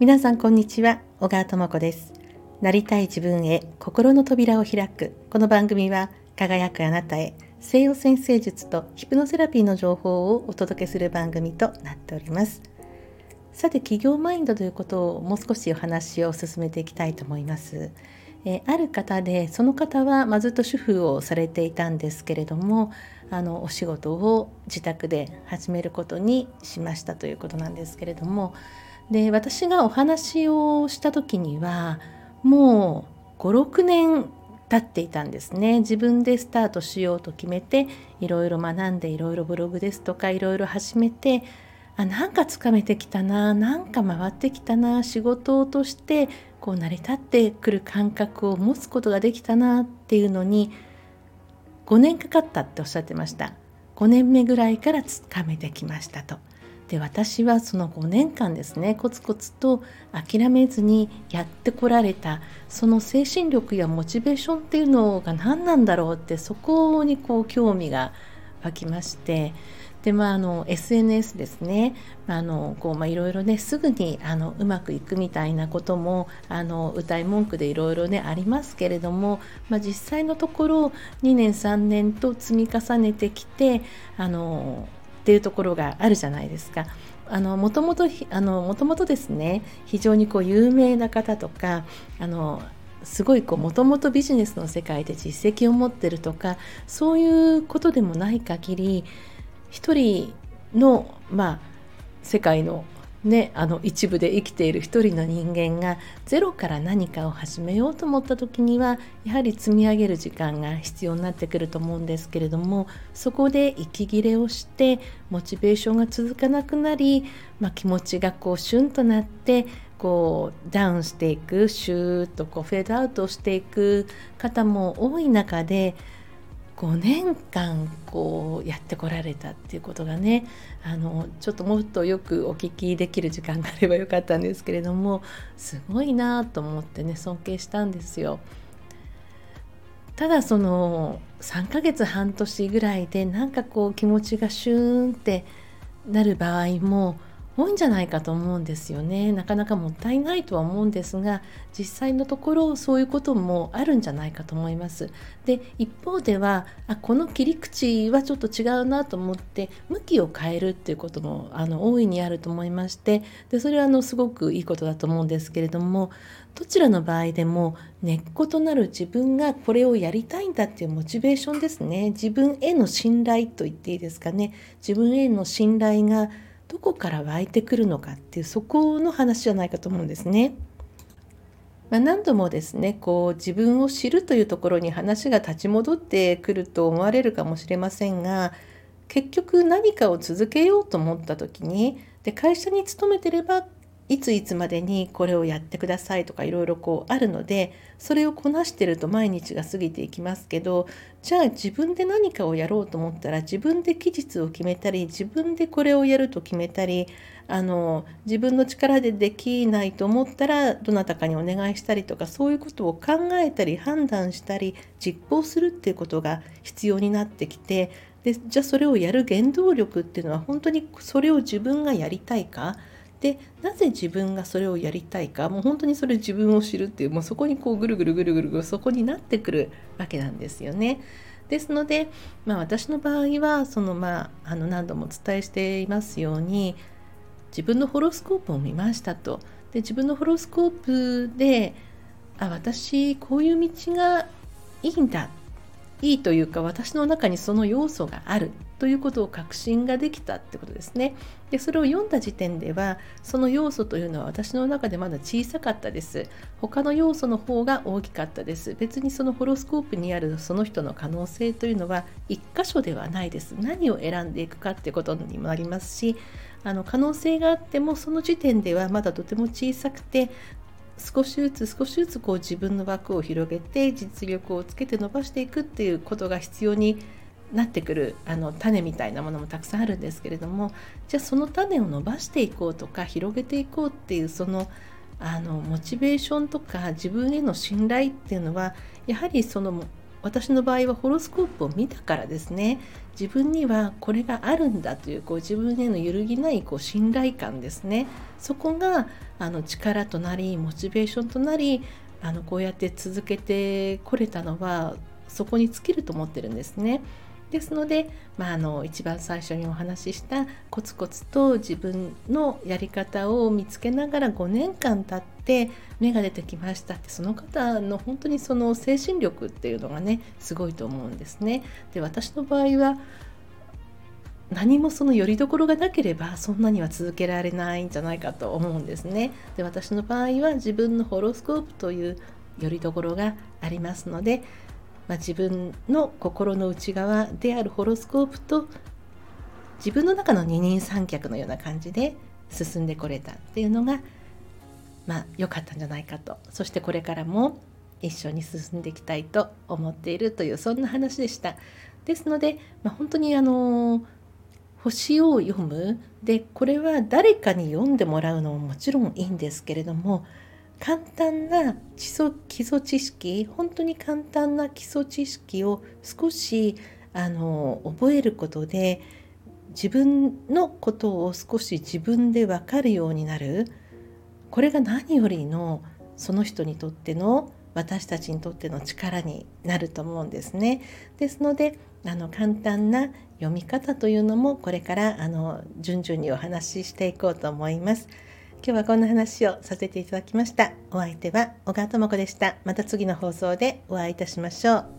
皆さんこんにちは。小川智子です。なりたい自分へ心の扉を開く。この番組は輝くあなたへ西洋先生術とヒプノセラピーの情報をお届けする番組となっております。さて企業マインドということをもう少しお話を進めていきたいと思います。えある方でその方は、まずっと主婦をされていたんですけれどもあのお仕事を自宅で始めることにしましたということなんですけれどもで私がお話をした時にはもう56年経っていたんですね。自分でスタートしようと決めていろいろ学んでいろいろブログですとかいろいろ始めてあなんかつかめてきたななんか回ってきたな仕事としてこう成り立ってくる感覚を持つことができたなっていうのに5年かかったっておっしゃってました。5年目ぐらいからつかめてきましたと。で私はその5年間ですねコツコツと諦めずにやってこられたその精神力やモチベーションっていうのが何なんだろうってそこにこう興味が湧きましてでまあ、あの SNS ですね、あのこうまあ、いろいろねすぐにあのうまくいくみたいなこともあの歌い文句でいろいろねありますけれども、まあ、実際のところ2年3年と積み重ねてきてあのっていうところがあるじゃないですか。あのもともとあのもともとですね非常にこう有名な方とかあのすごいこうもともとビジネスの世界で実績を持ってるとかそういうことでもない限り一人の、まあ、世界のね、あの一部で生きている一人の人間がゼロから何かを始めようと思った時にはやはり積み上げる時間が必要になってくると思うんですけれどもそこで息切れをしてモチベーションが続かなくなり、まあ、気持ちがこうシュンとなってこうダウンしていくシューッとこうフェードアウトしていく方も多い中で5年間こうやってこられたっていうことがねあのちょっともっとよくお聞きできる時間があればよかったんですけれどもすごいなと思ってね尊敬したんですよ。ただその3ヶ月半年ぐらいでなんかこう気持ちがシューンってなる場合も多いんじゃないかと思うんですよね。なかなかもったいないとは思うんですが実際のところそういうこともあるんじゃないかと思います。で一方ではあこの切り口はちょっと違うなと思って向きを変えるっていうこともあの大いにあると思いましてでそれはあのすごくいいことだと思うんですけれどもどちらの場合でも根っことなる自分がこれをやりたいんだっていうモチベーションですね。自分への信頼と言っていいですかね。自分への信頼がどこから湧いてくるのかっていうそこの話じゃないかと思うんですね。まあ、何度もですねこう自分を知るというところに話が立ち戻ってくると思われるかもしれませんが結局何かを続けようと思った時にで会社に勤めてればいついつまでにこれをやってくださいとかいろいろこうあるのでそれをこなしてると毎日が過ぎていきますけどじゃあ自分で何かをやろうと思ったら自分で期日を決めたり自分でこれをやると決めたりあの自分の力でできないと思ったらどなたかにお願いしたりとかそういうことを考えたり判断したり実行するっていうことが必要になってきてでじゃあそれをやる原動力っていうのは本当にそれを自分がやりたいかでなぜ自分がそれをやりたいかもう本当にそれ自分を知るっていうもうそこにこうぐるぐるぐるぐるぐるそこになってくるわけなんですよね。ですので、まあ、私の場合はその、まあ、あの何度もお伝えしていますように自分のホロスコープを見ましたと。で自分のホロスコープであ私こういう道がいいんだいいというか私の中にその要素があるということを確信ができたってことですね。でそれを読んだ時点ではその要素というのは私の中でまだ小さかったです。他の要素の方が大きかったです。別にそのホロスコープにあるその人の可能性というのは一箇所ではないです。何を選んでいくかってことにもありますしあの可能性があってもその時点ではまだとても小さくて少しずつ少しずつこう自分の枠を広げて実力をつけて伸ばしていくっていうことが必要になってくるあの種みたいなものもたくさんあるんですけれどもじゃあその種を伸ばしていこうとか広げていこうっていうそのあのモチベーションとか自分への信頼っていうのはやはりその私の場合はホロスコープを見たからですね自分にはこれがあるんだというこう自分への揺るぎないこう信頼感ですねそこがあの力となりモチベーションとなりあのこうやって続けてこれたのはそこに尽きると思ってるんですね。ですので、まあ、あの一番最初にお話ししたコツコツと自分のやり方を見つけながら5年間経って芽が出てきましたってその方の本当にその精神力っていうのがねすごいと思うんですね。で私の場合は何もその拠り所がなければそんなには続けられないんじゃないかと思うんですね。で私の場合は自分のホロスコープという拠り所がありますのでまあ、自分の心の内側であるホロスコープと自分の中の二人三脚のような感じで進んでこれたっていうのがまあ良かったんじゃないかとそしてこれからも一緒に進んでいきたいと思っているというそんな話でした。ですので、まあ、本当にあの星を読むでこれは誰かに読んでもらうのももちろんいいんですけれども簡単な基礎基礎知識本当に簡単な基礎知識を少しあの覚えることで自分のことを少し自分で分かるようになるこれが何よりのその人にとっての私たちにとっての力になると思うんですね。ですのであの簡単な読み方というのもこれからあの順々にお話ししていこうと思います。今日はこんな話をさせていただきました。お相手は小川智子でした。また次の放送でお会いいたしましょう。